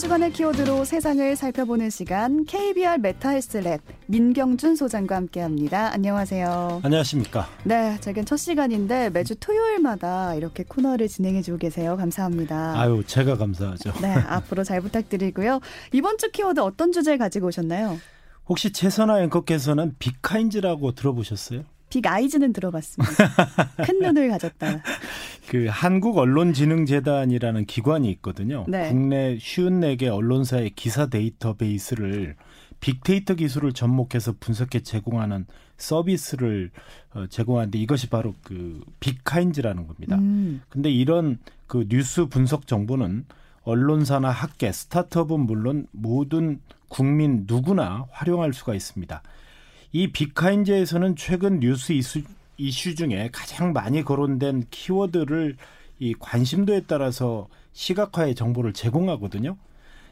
한 주간의 키워드로 세상을 살펴보는 시간 KBR 메타헬스랩 민경준 소장과 함께합니다. 안녕하세요. 안녕하십니까. 네, 제겐 첫 시간인데 매주 토요일마다 이렇게 코너를 진행해주고 계세요. 감사합니다. 아유, 제가 감사하죠. 네, 앞으로 잘 부탁드리고요. 이번 주 키워드 어떤 주제 가지고 오셨나요? 혹시 최선아 앵커께서는 빅카인즈라고 들어보셨어요? big eyes는 들어봤습니다. 큰 눈을 가졌다. 그 한국 언론진흥재단이라는 기관이 있거든요. 네. 국내 쉬운 네개 언론사의 기사 데이터베이스를 빅데이터 기술을 접목해서 분석해 제공하는 서비스를 어, 제공하는데 이것이 바로 그 빅카인즈라는 겁니다. 음, 근데 이런 그 뉴스 분석 정보는 언론사나 학계, 스타트업은 물론 모든 국민 누구나 활용할 수가 있습니다. 이 빅카인즈에서는 최근 뉴스 이슈, 이슈 중에 가장 많이 거론된 키워드를 이 관심도에 따라서 시각화의 정보를 제공하거든요.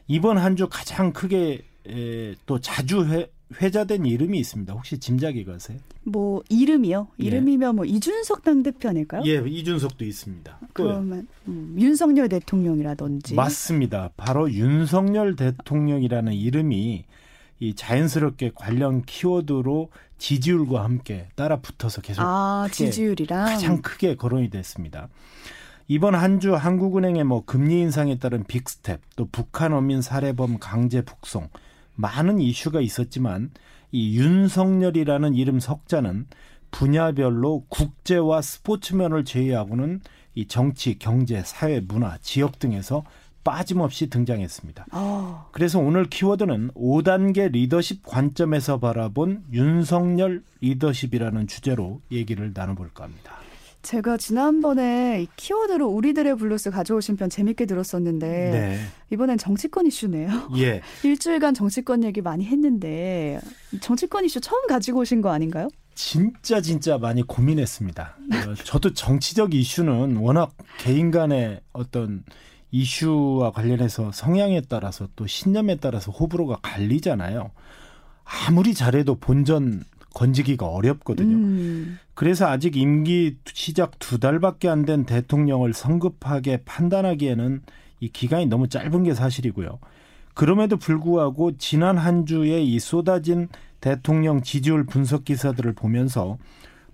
이번 한 주 가장 크게 에, 또 자주 회, 회자된 이름이 있습니다. 혹시 짐작이 가세요? 뭐 이름이요? 예. 이름이면 뭐 이준석 당대표 아닐까요? 예, 이준석도 있습니다. 그러면 음, 윤석열 대통령이라든지 맞습니다. 바로 윤석열 대통령이라는 이름이 이 자연스럽게 관련 키워드로 지지율과 함께 따라 붙어서 계속 아 지지율이랑 가장 크게 거론이 됐습니다. 이번 한 주 한국은행의 뭐 금리 인상에 따른 빅스텝, 또 북한 어민 살해범 강제 북송 많은 이슈가 있었지만 이 윤석열이라는 이름 석자는 분야별로 국제와 스포츠면을 제외하고는 이 정치, 경제, 사회, 문화, 지역 등에서 빠짐없이 등장했습니다. 어, 그래서 오늘 키워드는 5단계 리더십 관점에서 바라본 윤석열 리더십이라는 주제로 얘기를 나눠볼까 합니다. 제가 지난번에 이 키워드로 우리들의 블루스 가져오신 편 재밌게 들었었는데 네. 이번엔 정치권 이슈네요. 예. 일주일간 정치권 얘기 많이 했는데 이 정치권 이슈 처음 가지고 오신 거 아닌가요? 진짜 진짜 많이 고민했습니다. 어, 저도 정치적 이슈는 워낙 개인 간의 어떤 이슈와 관련해서 성향에 따라서 또 신념에 따라서 호불호가 갈리잖아요. 아무리 잘해도 본전 건지기가 어렵거든요. 음, 그래서 아직 임기 시작 두 달밖에 안 된 대통령을 성급하게 판단하기에는 이 기간이 너무 짧은 게 사실이고요. 그럼에도 불구하고 지난 한 주에 이 쏟아진 대통령 지지율 분석 기사들을 보면서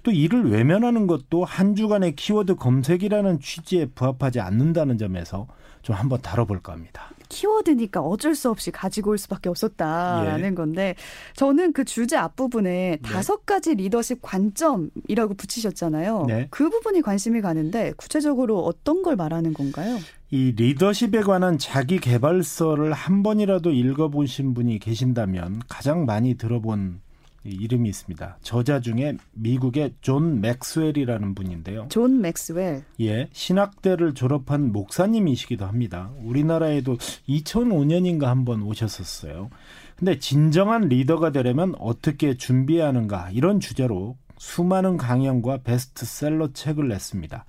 또 이를 외면하는 것도 한 주간의 키워드 검색이라는 취지에 부합하지 않는다는 점에서 좀 한번 다뤄볼까 합니다. 키워드니까 어쩔 수 없이 가지고 올 수밖에 없었다라는 예. 건데 저는 그 주제 앞부분에 다섯 가지 리더십 관점이라고 붙이셨잖아요. 네. 그 부분이 관심이 가는데 구체적으로 어떤 걸 말하는 건가요? 이 리더십에 관한 자기 개발서를 한 번이라도 읽어보신 분이 계신다면 가장 많이 들어본 이 이름이 있습니다. 저자 중에 미국의 존 맥스웰이라는 분인데요. 존 맥스웰. 예, 신학대를 졸업한 목사님이시기도 합니다. 우리나라에도 2005년인가 한번 오셨었어요. 근데 진정한 리더가 되려면 어떻게 준비해야 하는가 이런 주제로 수많은 강연과 베스트셀러 책을 냈습니다.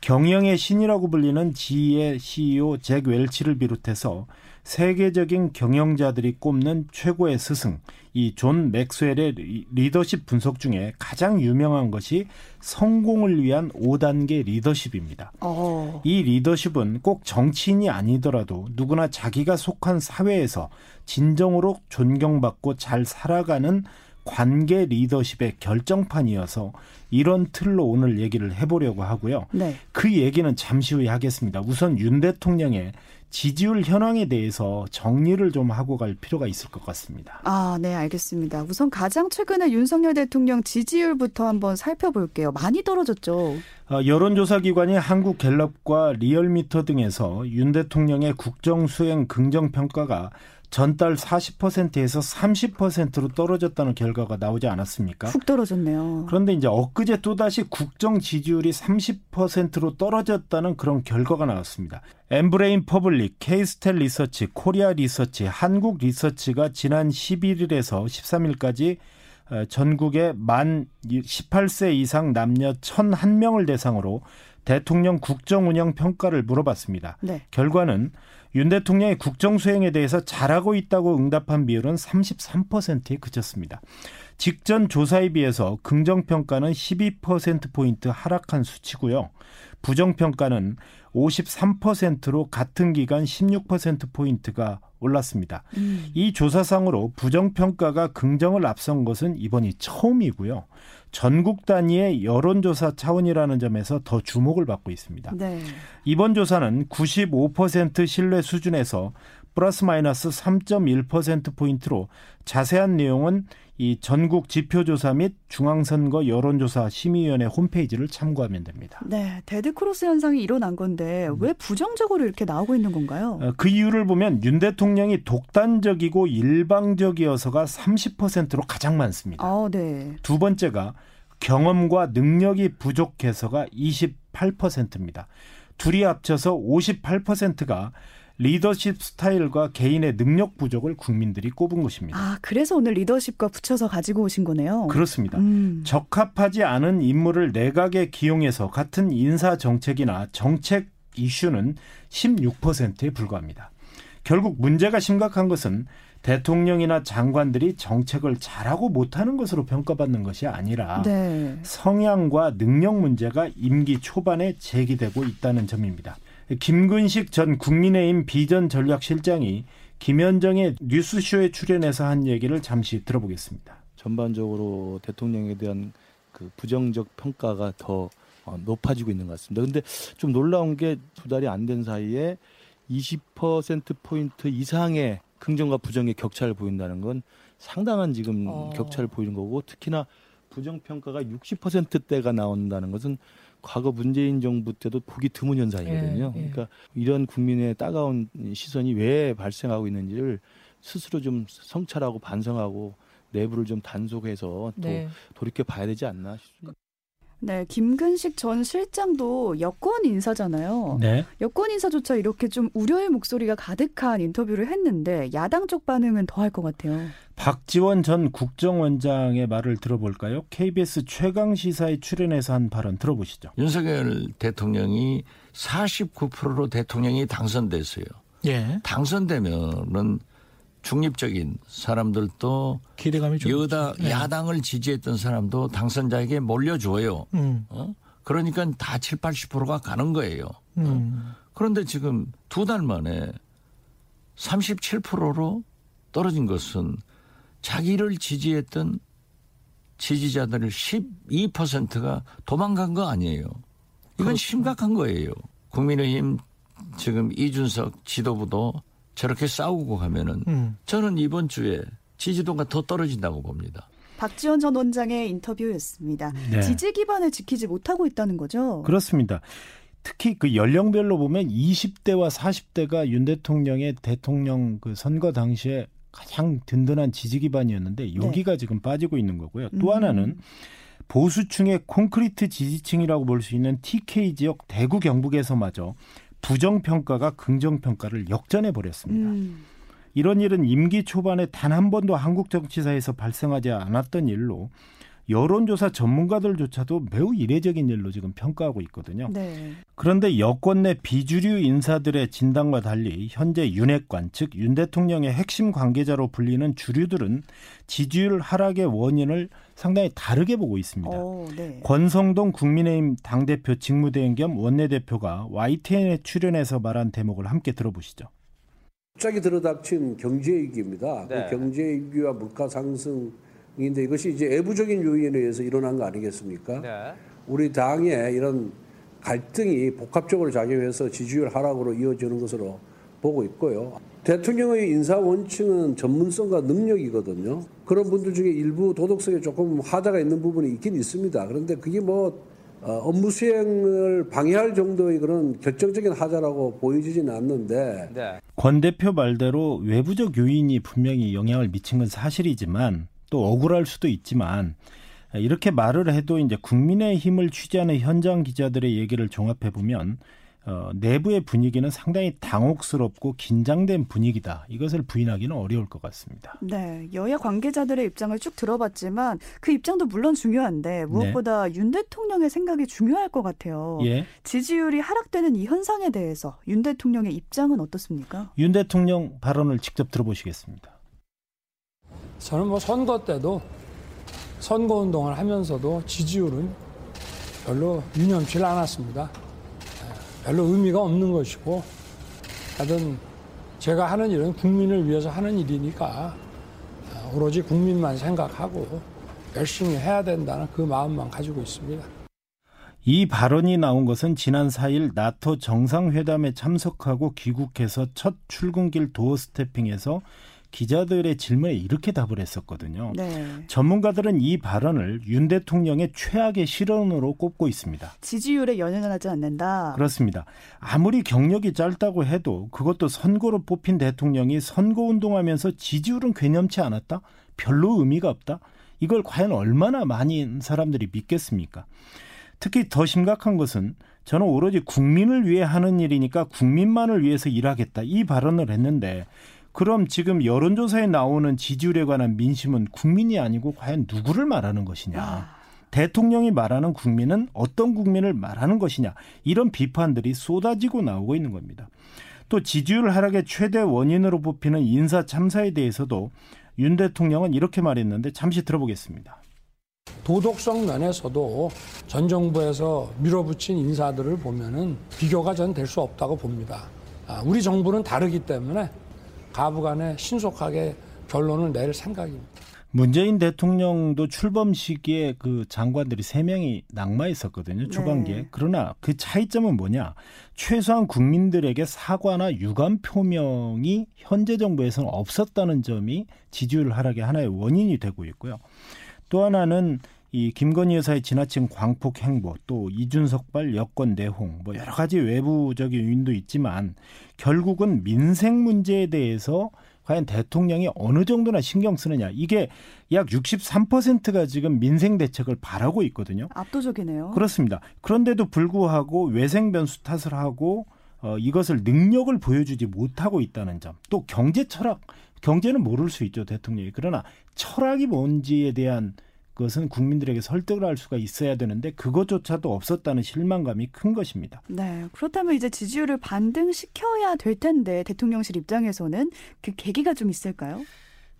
경영의 신이라고 불리는 GE의 CEO 잭 웰치를 비롯해서 세계적인 경영자들이 꼽는 최고의 스승 이 존 맥스웰의 리- 리더십 분석 중에 가장 유명한 것이 성공을 위한 5단계 리더십입니다. 어. 이 리더십은 꼭 정치인이 아니더라도 누구나 자기가 속한 사회에서 진정으로 존경받고 잘 살아가는 관계 리더십의 결정판이어서 이런 틀로 오늘 얘기를 해보려고 하고요. 네. 그 얘기는 잠시 후에 하겠습니다. 우선 윤 대통령의 지지율 현황에 대해서 정리를 좀 하고 갈 필요가 있을 것 같습니다. 아, 네, 알겠습니다. 우선 가장 최근에 윤석열 대통령 지지율부터 한번 살펴볼게요. 많이 떨어졌죠. 어, 여론조사 기관이 한국갤럽과 리얼미터 등에서 윤 대통령의 국정 수행 긍정 평가가 전달 40%에서 30%로 떨어졌다는 결과가 나오지 않았습니까? 훅 떨어졌네요. 그런데 이제 엊그제 또다시 국정 지지율이 30%로 떨어졌다는 그런 결과가 나왔습니다. 엠브레인 퍼블릭, 케이스탯 리서치, 코리아 리서치, 한국 리서치가 지난 11일에서 13일까지 어, 전국의 만 18세 이상 남녀 1,001명을 대상으로 대통령 국정 운영 평가를 물어봤습니다. 네. 결과는 윤 대통령의 국정 수행에 대해서 잘하고 있다고 응답한 비율은 33%에 그쳤습니다. 직전 조사에 비해서 긍정평가는 12%포인트 하락한 수치고요. 부정평가는 53%로 같은 기간 16%포인트가 올랐습니다. 음. 이 조사상으로 부정평가가 긍정을 앞선 것은 이번이 처음이고요. 전국 단위의 여론조사 차원이라는 점에서 더 주목을 받고 있습니다. 네. 이번 조사는 95% 신뢰 수준에서 플러스 마이너스 3.1%포인트로 자세한 내용은 이 전국 지표조사 및 중앙선거 여론조사 심의위원회 홈페이지를 참고하면 됩니다. 네, 데드크로스 현상이 일어난 건데 왜 부정적으로 이렇게 나오고 있는 건가요? 어, 그 이유를 보면 윤 대통령이 독단적이고 일방적이어서가 30%로 가장 많습니다. 아, 네. 두 번째가 경험과 능력이 부족해서가 28%입니다. 둘이 합쳐서 58%가 리더십 스타일과 개인의 능력 부족을 국민들이 꼽은 것입니다. 아, 그래서 오늘 리더십과 붙여서 가지고 오신 거네요. 그렇습니다. 음. 적합하지 않은 인물을 내각에 기용해서 같은 인사 정책이나 정책 이슈는 16%에 불과합니다. 결국 문제가 심각한 것은 대통령이나 장관들이 정책을 잘하고 못하는 것으로 평가받는 것이 아니라 네. 성향과 능력 문제가 임기 초반에 제기되고 있다는 점입니다. 김근식 전 국민의힘 비전 전략실장이 김현정의 뉴스쇼에 출연해서 한 얘기를 잠시 들어보겠습니다. 전반적으로 대통령에 대한 그 부정적 평가가 더 어, 높아지고 있는 것 같습니다. 근데 좀 놀라운 게 두 달이 안 된 사이에 20% 포인트 이상의 긍정과 부정의 격차를 보인다는 건 상당한 지금 어. 격차를 보이는 거고 특히나 부정 평가가 60%대가 나온다는 것은 과거 문재인 정부 때도 보기 드문 현상이거든요. 예, 예. 그러니까 이런 국민의 따가운 시선이 왜 발생하고 있는지를 스스로 좀 성찰하고 반성하고 내부를 좀 단속해서 또 네. 돌이켜 봐야 되지 않나 싶습니다. 네, 김근식 전 실장도 여권 인사잖아요. 네. 여권 인사조차 이렇게 좀 우려의 목소리가 가득한 인터뷰를 했는데 야당 쪽 반응은 더할 것 같아요. 박지원 전 국정원장의 말을 들어볼까요? KBS 최강 시사에 출연해서 한 발언 들어보시죠. 윤석열 대통령이 49%로 대통령이 당선됐어요. 예. 당선되면은 중립적인 사람들도 기대감이 좀 여다 네. 야당을 지지했던 사람도 당선자에게 몰려줘요. 음. 어? 그러니까 다 7, 80%가 가는 거예요. 음. 어? 그런데 지금 두 달 만에 37%로 떨어진 것은 자기를 지지했던 지지자들 12%가 도망간 거 아니에요. 이건 그렇구나. 심각한 거예요. 국민의힘 지금 이준석 지도부도 저렇게 싸우고 가면은 음. 저는 이번 주에 지지도가 더 떨어진다고 봅니다. 박지원 전 원장의 인터뷰였습니다. 네. 지지 기반을 지키지 못하고 있다는 거죠? 그렇습니다. 특히 그 연령별로 보면 20대와 40대가 윤 대통령의 대통령 그 선거 당시에 가장 든든한 지지 기반이었는데 네. 여기가 네. 지금 빠지고 있는 거고요. 또 음. 하나는 보수층의 콘크리트 지지층이라고 볼 수 있는 TK 지역 대구 경북에서마저 부정평가가 긍정평가를 역전해 버렸습니다. 음. 이런 일은 임기 초반에 단 한 번도 한국 정치사에서 발생하지 않았던 일로 여론조사 전문가들조차도 매우 이례적인 일로 지금 평가하고 있거든요. 네. 그런데 여권 내 비주류 인사들의 진단과 달리 현재 윤핵관 즉 윤 대통령의 핵심 관계자로 불리는 주류들은 지지율 하락의 원인을 상당히 다르게 보고 있습니다. 오, 네. 권성동 국민의힘 당대표 직무대행 겸 원내대표가 YTN에 출연해서 말한 대목을 함께 들어보시죠. 갑자기 들어닥친 경제위기입니다. 그 네. 그 경제위기와 물가 상승 인데 이것이 이제 외부적인 요인에 의해서 일어난 거 아니겠습니까? 네. 우리 당의 이런 갈등이 복합적으로 작용해서 지지율 하락으로 이어지는 것으로 보고 있고요. 대통령의 인사 원칙은 전문성과 능력이거든요. 그런 분들 중에 일부 도덕성에 조금 하자가 있는 부분이 있긴 있습니다. 그런데 그게 뭐 어, 업무 수행을 방해할 정도의 그런 결정적인 하자라고 보여지지는 않는데. 네. 권 대표 말대로 외부적 요인이 분명히 영향을 미친 건 사실이지만 또 억울할 수도 있지만 이렇게 말을 해도 이제 국민의 힘을 취재하는 현장 기자들의 얘기를 종합해 보면 어, 내부의 분위기는 상당히 당혹스럽고 긴장된 분위기다. 이것을 부인하기는 어려울 것 같습니다. 네, 여야 관계자들의 입장을 쭉 들어봤지만 그 입장도 물론 중요한데 무엇보다 네. 윤 대통령의 생각이 중요할 것 같아요. 예. 지지율이 하락되는 이 현상에 대해서 윤 대통령의 입장은 어떻습니까? 윤 대통령 발언을 직접 들어보시겠습니다. 저는 뭐 선거 때도 선거 운동을 하면서도 지지율은 별로 유념치 않았습니다. 예, 별로 의미가 없는 것이고 하여튼 제가 하는 일은 국민을 위해서 하는 일이니까 어, 오로지 국민만 생각하고 열심히 해야 된다는 그 마음만 가지고 있습니다. 이 발언이 나온 것은 지난 4일 나토 정상회담에 참석하고 귀국해서 첫 출근길 도어 스태핑에서 기자들의 질문에 이렇게 답을 했었거든요. 네. 전문가들은 이 발언을 윤 대통령의 최악의 실언으로 꼽고 있습니다. 지지율에 연연을 하지 않는다. 그렇습니다. 아무리 경력이 짧다고 해도 그것도 선거로 뽑힌 대통령이 선거 운동하면서 지지율은 괴념치 않았다? 별로 의미가 없다? 이걸 과연 얼마나 많은 사람들이 믿겠습니까? 특히 더 심각한 것은 저는 오로지 국민을 위해 하는 일이니까 국민만을 위해서 일하겠다 이 발언을 했는데 그럼 지금 여론조사에 나오는 지지율에 관한 민심은 국민이 아니고 과연 누구를 말하는 것이냐. 아. 대통령이 말하는 국민은 어떤 국민을 말하는 것이냐. 이런 비판들이 쏟아지고 나오고 있는 겁니다. 또 지지율 하락의 최대 원인으로 뽑히는 인사 참사에 대해서도 윤 대통령은 이렇게 말했는데 잠시 들어보겠습니다. 도덕성 면에서도 전 정부에서 밀어붙인 인사들을 보면은 비교가 전 될 수 없다고 봅니다. 아, 우리 정부는 다르기 때문에 가부간에 신속하게 결론을 낼 생각입니다. 문재인 대통령도 출범 시기에 그 장관들이 세명이 낙마 있었거든요. 초반기에. 네. 그러나 그 차이점은 뭐냐? 최소한 국민들에게 사과나 유감 표명이 현재 정부에서는 없었다는 점이 지지율 하락의 하나의 원인이 되고 있고요. 또 하나는 이 김건희 여사의 지나친 광폭 행보, 또 이준석발 여권 내홍, 뭐 여러 가지 외부적인 요인도 있지만 결국은 민생 문제에 대해서 과연 대통령이 어느 정도나 신경 쓰느냐. 이게 약 63%가 지금 민생 대책을 바라고 있거든요. 압도적이네요. 그렇습니다. 그런데도 불구하고 외생 변수 탓을 하고 어, 이것을 능력을 보여주지 못하고 있다는 점. 또 경제 철학, 경제는 모를 수 있죠, 대통령이. 그러나 철학이 뭔지에 대한 그것은 국민들에게 설득을 할 수가 있어야 되는데 그것조차도 없었다는 실망감이 큰 것입니다. 네. 그렇다면 이제 지지율을 반등시켜야 될 텐데 대통령실 입장에서는 그 계기가 좀 있을까요?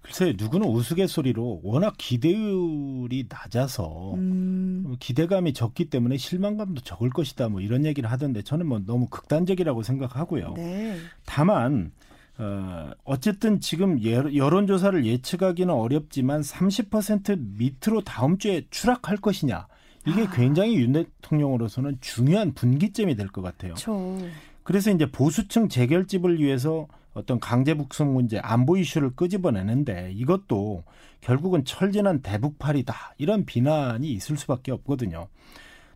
글쎄 누구는 우스갯소리로 워낙 기대율이 낮아서 음. 기대감이 적기 때문에 실망감도 적을 것이다 뭐 이런 얘기를 하던데 저는 뭐 너무 극단적이라고 생각하고요. 네. 다만 어, 어쨌든 지금 여론조사를 예측하기는 어렵지만 30% 밑으로 다음 주에 추락할 것이냐. 이게 아. 굉장히 윤 대통령으로서는 중요한 분기점이 될 것 같아요. 저. 그래서 이제 보수층 재결집을 위해서 어떤 강제 북송 문제, 안보 이슈를 끄집어내는데 이것도 결국은 철진한 대북팔이다. 이런 비난이 있을 수밖에 없거든요.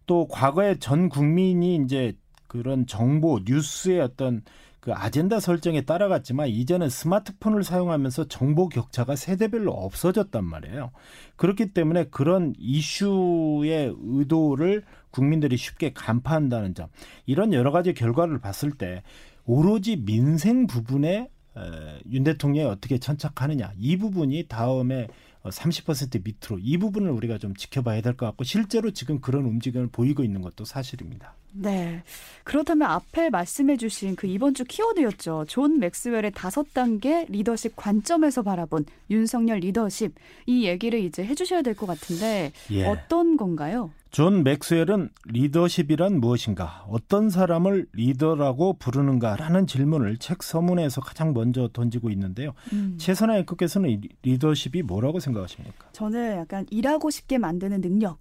또 과거에 전 국민이 이제 그런 정보, 뉴스의 어떤 그 아젠다 설정에 따라갔지만 이제는 스마트폰을 사용하면서 정보 격차가 세대별로 없어졌단 말이에요. 그렇기 때문에 그런 이슈의 의도를 국민들이 쉽게 간파한다는 점. 이런 여러 가지 결과를 봤을 때 오로지 민생 부분에 윤 대통령이 어떻게 천착하느냐 이 부분이 다음에 30% 밑으로 이 부분을 우리가 좀 지켜봐야 될 것 같고 실제로 지금 그런 움직임을 보이고 있는 것도 사실입니다. 네. 그렇다면 앞에 말씀해 주신 그 이번 주 키워드였죠. 존 맥스웰의 다섯 단계 리더십 관점에서 바라본 윤석열 리더십 이 얘기를 이제 해 주셔야 될 것 같은데 예. 어떤 건가요? 존 맥스웰은 리더십이란 무엇인가, 어떤 사람을 리더라고 부르는가라는 질문을 책 서문에서 가장 먼저 던지고 있는데요. 음. 최선아 앵커께서는 리더십이 뭐라고 생각하십니까? 저는 약간 일하고 싶게 만드는 능력.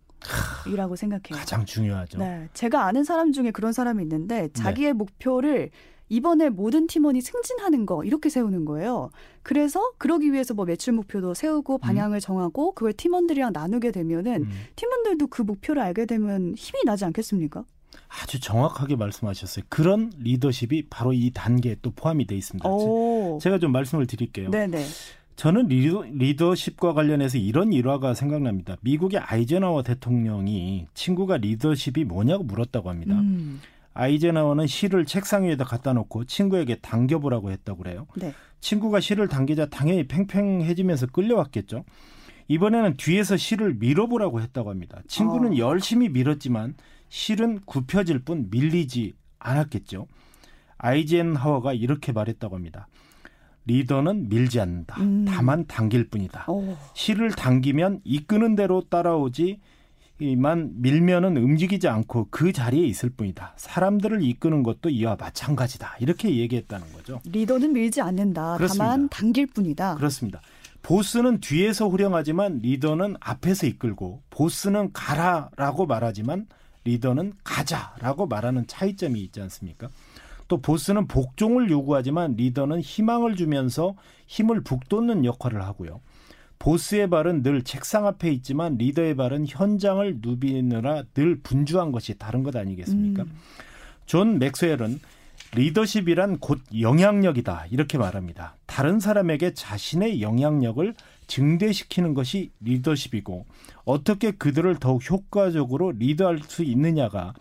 이라고 생각해요. 가장 중요하죠. 네. 제가 아는 사람 중에 그런 사람이 있는데 자기의 네. 목표를 이번에 모든 팀원이 승진하는 거 이렇게 세우는 거예요. 그래서 그러기 위해서 뭐 매출 목표도 세우고 음. 방향을 음. 정하고 그걸 팀원들이랑 나누게 되면은 음. 팀원들도 그 목표를 알게 되면 힘이 나지 않겠습니까? 아주 정확하게 말씀하셨어요. 그런 리더십이 바로 이 단계에 또 포함이 돼 있습니다. 오. 제가 좀 말씀을 드릴게요. 네네. 저는 리더, 리더십과 관련해서 이런 일화가 생각납니다. 미국의 아이젠하워 대통령이 친구가 리더십이 뭐냐고 물었다고 합니다. 음. 아이젠하워는 실을 책상 위에다 갖다 놓고 친구에게 당겨보라고 했다고 그래요. 네. 친구가 실을 당기자 당연히 팽팽해지면서 끌려왔겠죠. 이번에는 뒤에서 실을 밀어보라고 했다고 합니다. 친구는 어. 열심히 밀었지만 실은 굽혀질 뿐 밀리지 않았겠죠. 아이젠하워가 이렇게 말했다고 합니다. 리더는 밀지 않는다. 음. 다만 당길 뿐이다. 오. 실을 당기면 이끄는 대로 따라오지 만 밀면은 움직이지 않고 그 자리에 있을 뿐이다. 사람들을 이끄는 것도 이와 마찬가지다. 이렇게 얘기했다는 거죠. 리더는 밀지 않는다. 그렇습니다. 다만 당길 뿐이다. 그렇습니다. 보스는 뒤에서 후령하지만 리더는 앞에서 이끌고 보스는 가라라고 말하지만 리더는 가자라고 말하는 차이점이 있지 않습니까? 또 보스는 복종을 요구하지만 리더는 희망을 주면서 힘을 북돋는 역할을 하고요. 보스의 발은 늘 책상 앞에 있지만 리더의 발은 현장을 누비느라 늘 분주한 것이 다른 것 아니겠습니까? 음. 존 맥스웰은 리더십이란 곧 영향력이다 이렇게 말합니다. 다른 사람에게 자신의 영향력을 증대시키는 것이 리더십이고 어떻게 그들을 더욱 효과적으로 리드할 수 있느냐가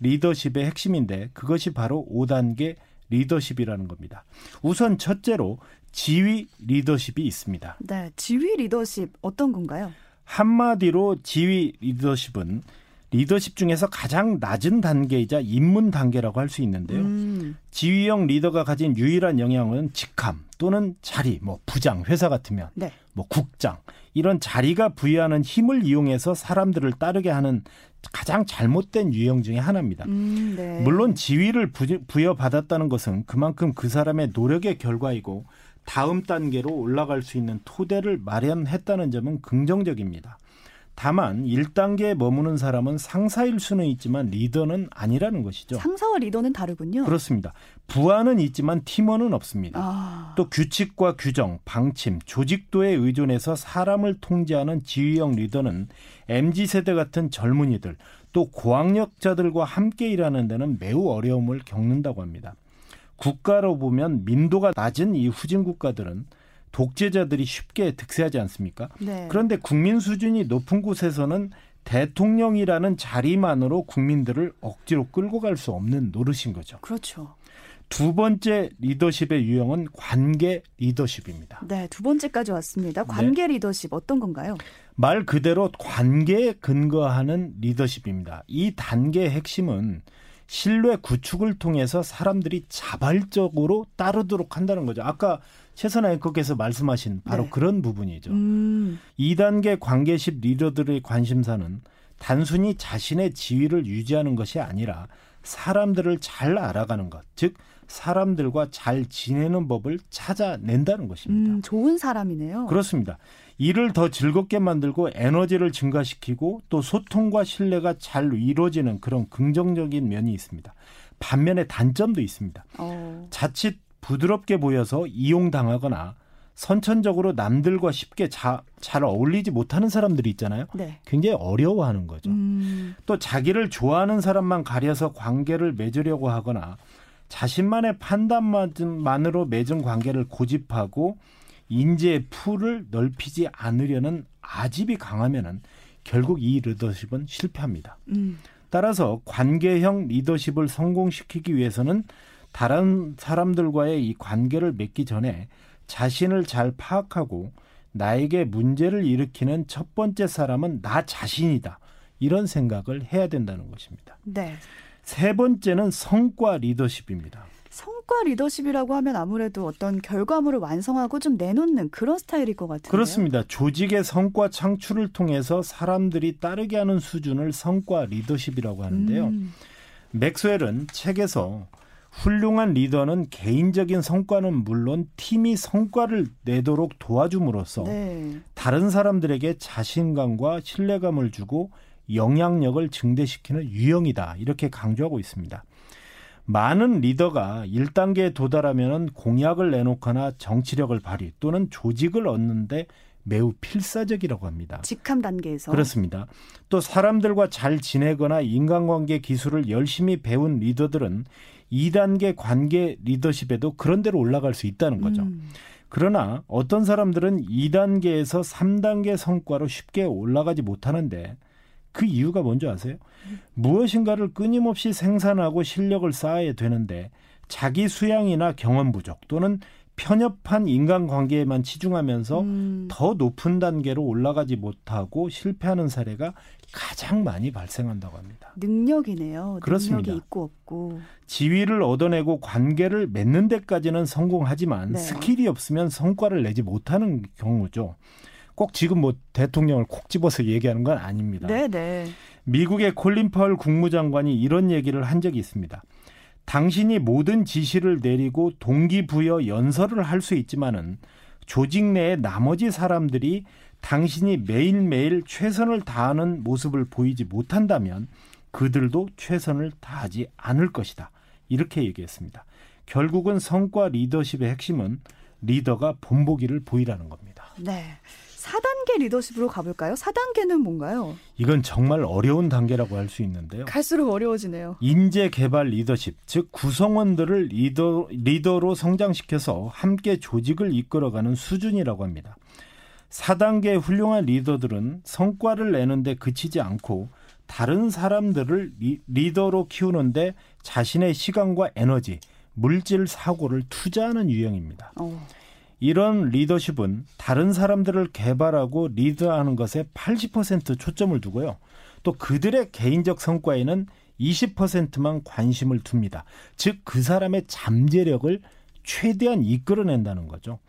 리더십의 핵심인데 그것이 바로 5단계 리더십이라는 겁니다. 우선 첫째로 지휘 리더십이 있습니다. 네, 지휘 리더십 어떤 건가요? 한마디로 지휘 리더십은 리더십 중에서 가장 낮은 단계이자 입문 단계라고 할 수 있는데요. 음. 지휘형 리더가 가진 유일한 영향은 직함 또는 자리, 뭐 부장, 회사 같으면 네. 뭐 국장 이런 자리가 부여하는 힘을 이용해서 사람들을 따르게 하는 가장 잘못된 유형 중의 하나입니다. 음, 네. 물론 지위를 부여받았다는 것은 그만큼 그 사람의 노력의 결과이고 다음 단계로 올라갈 수 있는 토대를 마련했다는 점은 긍정적입니다. 다만 1단계에 머무는 사람은 상사일 수는 있지만 리더는 아니라는 것이죠. 상사와 리더는 다르군요. 그렇습니다. 부하는 있지만 팀원은 없습니다. 아. 또 규칙과 규정, 방침, 조직도에 의존해서 사람을 통제하는 지휘형 리더는 MZ 세대 같은 젊은이들 또 고학력자들과 함께 일하는 데는 매우 어려움을 겪는다고 합니다. 국가로 보면 민도가 낮은 이 후진 국가들은 독재자들이 쉽게 득세하지 않습니까? 네. 그런데 국민 수준이 높은 곳에서는 대통령이라는 자리만으로 국민들을 억지로 끌고 갈 수 없는 노릇인 거죠. 그렇죠. 두 번째 리더십의 유형은 관계 리더십입니다. 네, 두 번째까지 왔습니다. 관계 네. 리더십 어떤 건가요? 말 그대로 관계에 근거하는 리더십입니다. 이 단계의 핵심은 신뢰 구축을 통해서 사람들이 자발적으로 따르도록 한다는 거죠. 아까 최선아 앵커께서 말씀하신 바로 네. 그런 부분이죠. 음. 2단계 관계십 리더들의 관심사는 단순히 자신의 지위를 유지하는 것이 아니라 사람들을 잘 알아가는 것, 즉 사람들과 잘 지내는 법을 찾아낸다는 것입니다. 음, 좋은 사람이네요. 그렇습니다. 일을 더 즐겁게 만들고 에너지를 증가시키고 또 소통과 신뢰가 잘 이루어지는 그런 긍정적인 면이 있습니다. 반면에 단점도 있습니다. 어. 자칫 부드럽게 보여서 이용당하거나 선천적으로 남들과 쉽게 자, 잘 어울리지 못하는 사람들이 있잖아요. 네. 굉장히 어려워하는 거죠. 음. 또 자기를 좋아하는 사람만 가려서 관계를 맺으려고 하거나 자신만의 판단만으로 맺은 관계를 고집하고 인재의 풀을 넓히지 않으려는 아집이 강하면은 결국 이 리더십은 실패합니다. 음. 따라서 관계형 리더십을 성공시키기 위해서는 다른 사람들과의 이 관계를 맺기 전에 자신을 잘 파악하고 나에게 문제를 일으키는 첫 번째 사람은 나 자신이다. 이런 생각을 해야 된다는 것입니다. 네. 세 번째는 성과 리더십입니다. 성과 리더십이라고 하면 아무래도 어떤 결과물을 완성하고 좀 내놓는 그런 스타일일 것 같은데요. 그렇습니다. 조직의 성과 창출을 통해서 사람들이 따르게 하는 수준을 성과 리더십이라고 하는데요. 음. 맥스웰은 책에서 훌륭한 리더는 개인적인 성과는 물론 팀이 성과를 내도록 도와줌으로써 네. 다른 사람들에게 자신감과 신뢰감을 주고 영향력을 증대시키는 유형이다. 이렇게 강조하고 있습니다. 많은 리더가 1단계에 도달하면 공약을 내놓거나 정치력을 발휘 또는 조직을 얻는데 매우 필사적이라고 합니다. 직함 단계에서. 그렇습니다. 또 사람들과 잘 지내거나 인간관계 기술을 열심히 배운 리더들은 2단계 관계 리더십에도 그런 대로 올라갈 수 있다는 거죠. 음. 그러나 어떤 사람들은 2단계에서 3단계 성과로 쉽게 올라가지 못하는데 그 이유가 뭔지 아세요? 무엇인가를 끊임없이 생산하고 실력을 쌓아야 되는데 자기 수양이나 경험 부족 또는 편협한 인간관계에만 치중하면서 음. 더 높은 단계로 올라가지 못하고 실패하는 사례가 가장 많이 발생한다고 합니다. 능력이네요. 그렇습니다. 능력이 있고 없고. 지위를 얻어내고 관계를 맺는 데까지는 성공하지만 네. skill이 없으면 성과를 내지 못하는 경우죠. 꼭 지금 뭐 대통령을 콕 집어서 얘기하는 건 아닙니다. 네, 네. 미국의 콜린 파월 국무장관이 이런 얘기를 한 적이 있습니다. 당신이 모든 지시를 내리고 동기부여 연설을 할 수 있지만은 조직 내의 나머지 사람들이 당신이 매일매일 최선을 다하는 모습을 보이지 못한다면 그들도 최선을 다하지 않을 것이다. 이렇게 얘기했습니다. 결국은 성과 리더십의 핵심은 리더가 본보기를 보이라는 겁니다. 네. 4단계 리더십으로 가볼까요? 4단계는 뭔가요? 이건 정말 어려운 단계라고 할 수 있는데요. 갈수록 어려워지네요. 인재 개발 리더십, 즉 구성원들을 리더, 리더로 성장시켜서 함께 조직을 이끌어가는 수준이라고 합니다. 4단계 훌륭한 리더들은 성과를 내는데 그치지 않고 다른 사람들을 리, 더로 키우는데 자신의 시간과 에너지, 물질 사고를 투자하는 유형입니다. 어. 이런 리더십은 다른 사람들을 개발하고 리드하는 것에 80% 초점을 두고요. 또 그들의 개인적 성과에는 20%만 관심을 둡니다. 즉, 그 사람의 잠재력을 최대한 이끌어낸다는 거죠.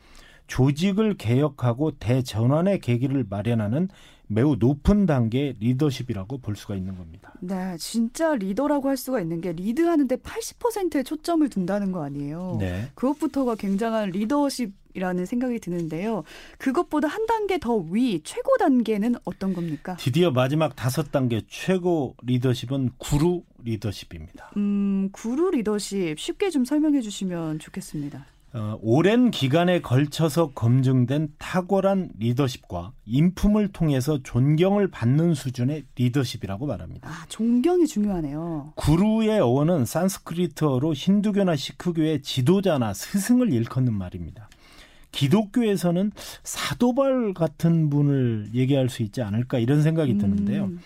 조직을 개혁하고 대전환의 계기를 마련하는 매우 높은 단계의 리더십이라고 볼 수가 있는 겁니다. 네, 진짜 리더라고 할 수가 있는 게 리드하는데 80%의 초점을 둔다는 거 아니에요. 네. 그것부터가 굉장한 리더십 이라는 생각이 드는데요. 그것보다 한 단계 더 위 최고 단계는 어떤 겁니까? 드디어 마지막 다섯 단계 최고 리더십은 구루 리더십입니다. 음, 구루 리더십 쉽게 좀 설명해 주시면 좋겠습니다. 어, 오랜 기간에 걸쳐서 검증된 탁월한 리더십과 인품을 통해서 존경을 받는 수준의 리더십이라고 말합니다. 아, 존경이 중요하네요. 구루의 어원은 산스크리트어로 힌두교나 시크교의 지도자나 스승을 일컫는 말입니다. 기독교에서는 사도발 같은 분을 얘기할 수 있지 않을까 이런 생각이 드는데요. 음.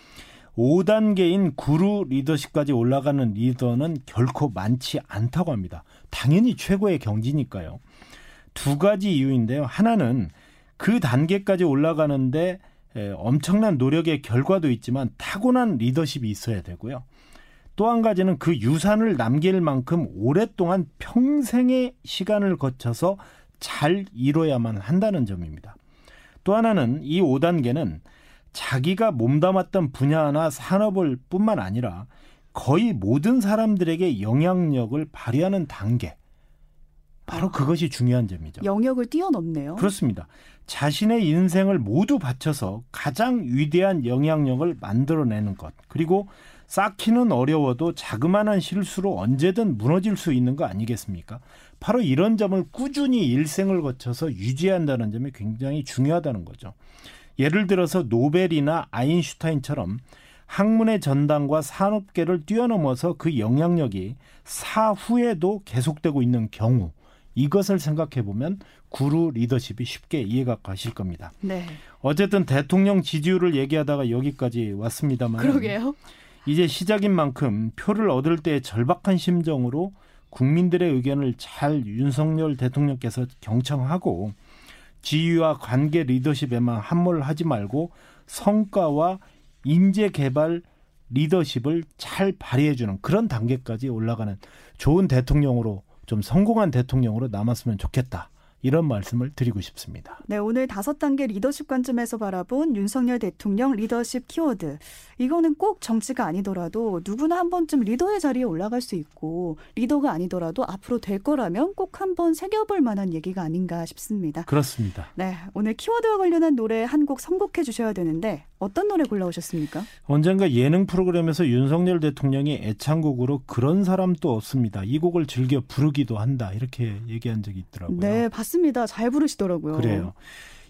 5단계인 구루 리더십까지 올라가는 리더는 결코 많지 않다고 합니다. 당연히 최고의 경지니까요. 두 가지 이유인데요. 하나는 그 단계까지 올라가는데 엄청난 노력의 결과도 있지만 타고난 리더십이 있어야 되고요. 또 한 가지는 그 유산을 남길 만큼 오랫동안 평생의 시간을 거쳐서 잘 이뤄야만 한다는 점입니다. 또 하나는 이 5단계는 자기가 몸담았던 분야나 산업을 뿐만 아니라 거의 모든 사람들에게 영향력을 발휘하는 단계. 바로 아, 그것이 중요한 점이죠. 영역을 뛰어넘네요. 그렇습니다. 자신의 인생을 모두 바쳐서 가장 위대한 영향력을 만들어내는 것. 그리고 쌓기는 어려워도 자그마한 실수로 언제든 무너질 수 있는 거 아니겠습니까? 바로 이런 점을 꾸준히 일생을 거쳐서 유지한다는 점이 굉장히 중요하다는 거죠. 예를 들어서 노벨이나 아인슈타인처럼 학문의 전당과 산업계를 뛰어넘어서 그 영향력이 사후에도 계속되고 있는 경우 이것을 생각해 보면 구루 리더십이 쉽게 이해가 가실 겁니다. 네. 어쨌든 대통령 지지율을 얘기하다가 여기까지 왔습니다만 그러게요. 이제 시작인 만큼 표를 얻을 때 절박한 심정으로 국민들의 의견을 잘 윤석열 대통령께서 경청하고 지위와 관계 리더십에만 함몰 하지 말고 성과와 인재 개발 리더십을 잘 발휘해 주는 그런 단계까지 올라가는 좋은 대통령으로 좀 성공한 대통령으로 남았으면 좋겠다. 이런 말씀을 드리고 싶습니다. 네, 오늘 다섯 단계 리더십 관점에서 바라본 윤석열 대통령 리더십 키워드. 이거는 꼭 정치가 아니더라도 누구나 한 번쯤 리더의 자리에 올라갈 수 있고 리더가 아니더라도 앞으로 될 거라면 꼭 한번 새겨볼 만한 얘기가 아닌가 싶습니다. 그렇습니다. 네, 오늘 키워드와 관련한 노래 한 곡 선곡해 주셔야 되는데 어떤 노래 골라오셨습니까? 언젠가 예능 프로그램에서 윤석열 대통령이 애창곡으로 그런 사람도 없습니다. 이 곡을 즐겨 부르기도 한다. 이렇게 얘기한 적이 있더라고요. 네, 봤습니다. 잘 부르시더라고요. 그래요.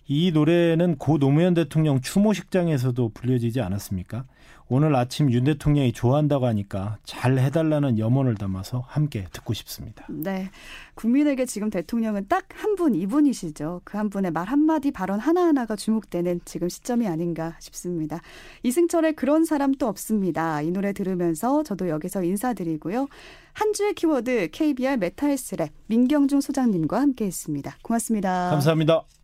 이 노래는 고 노무현 대통령 추모식장에서도 불려지지 않았습니까? 오늘 아침 윤 대통령이 좋아한다고 하니까 잘 해달라는 염원을 담아서 함께 듣고 싶습니다. 네. 국민에게 지금 대통령은 딱 한 분, 이분이시죠. 그 한 분의 말 한마디 발언 하나하나가 주목되는 지금 시점이 아닌가 싶습니다. 이승철의 그런 사람 또 없습니다. 이 노래 들으면서 저도 여기서 인사드리고요. 한 주의 키워드 KBR 메타헬스랩 민경중 소장님과 함께 했습니다. 고맙습니다. 감사합니다.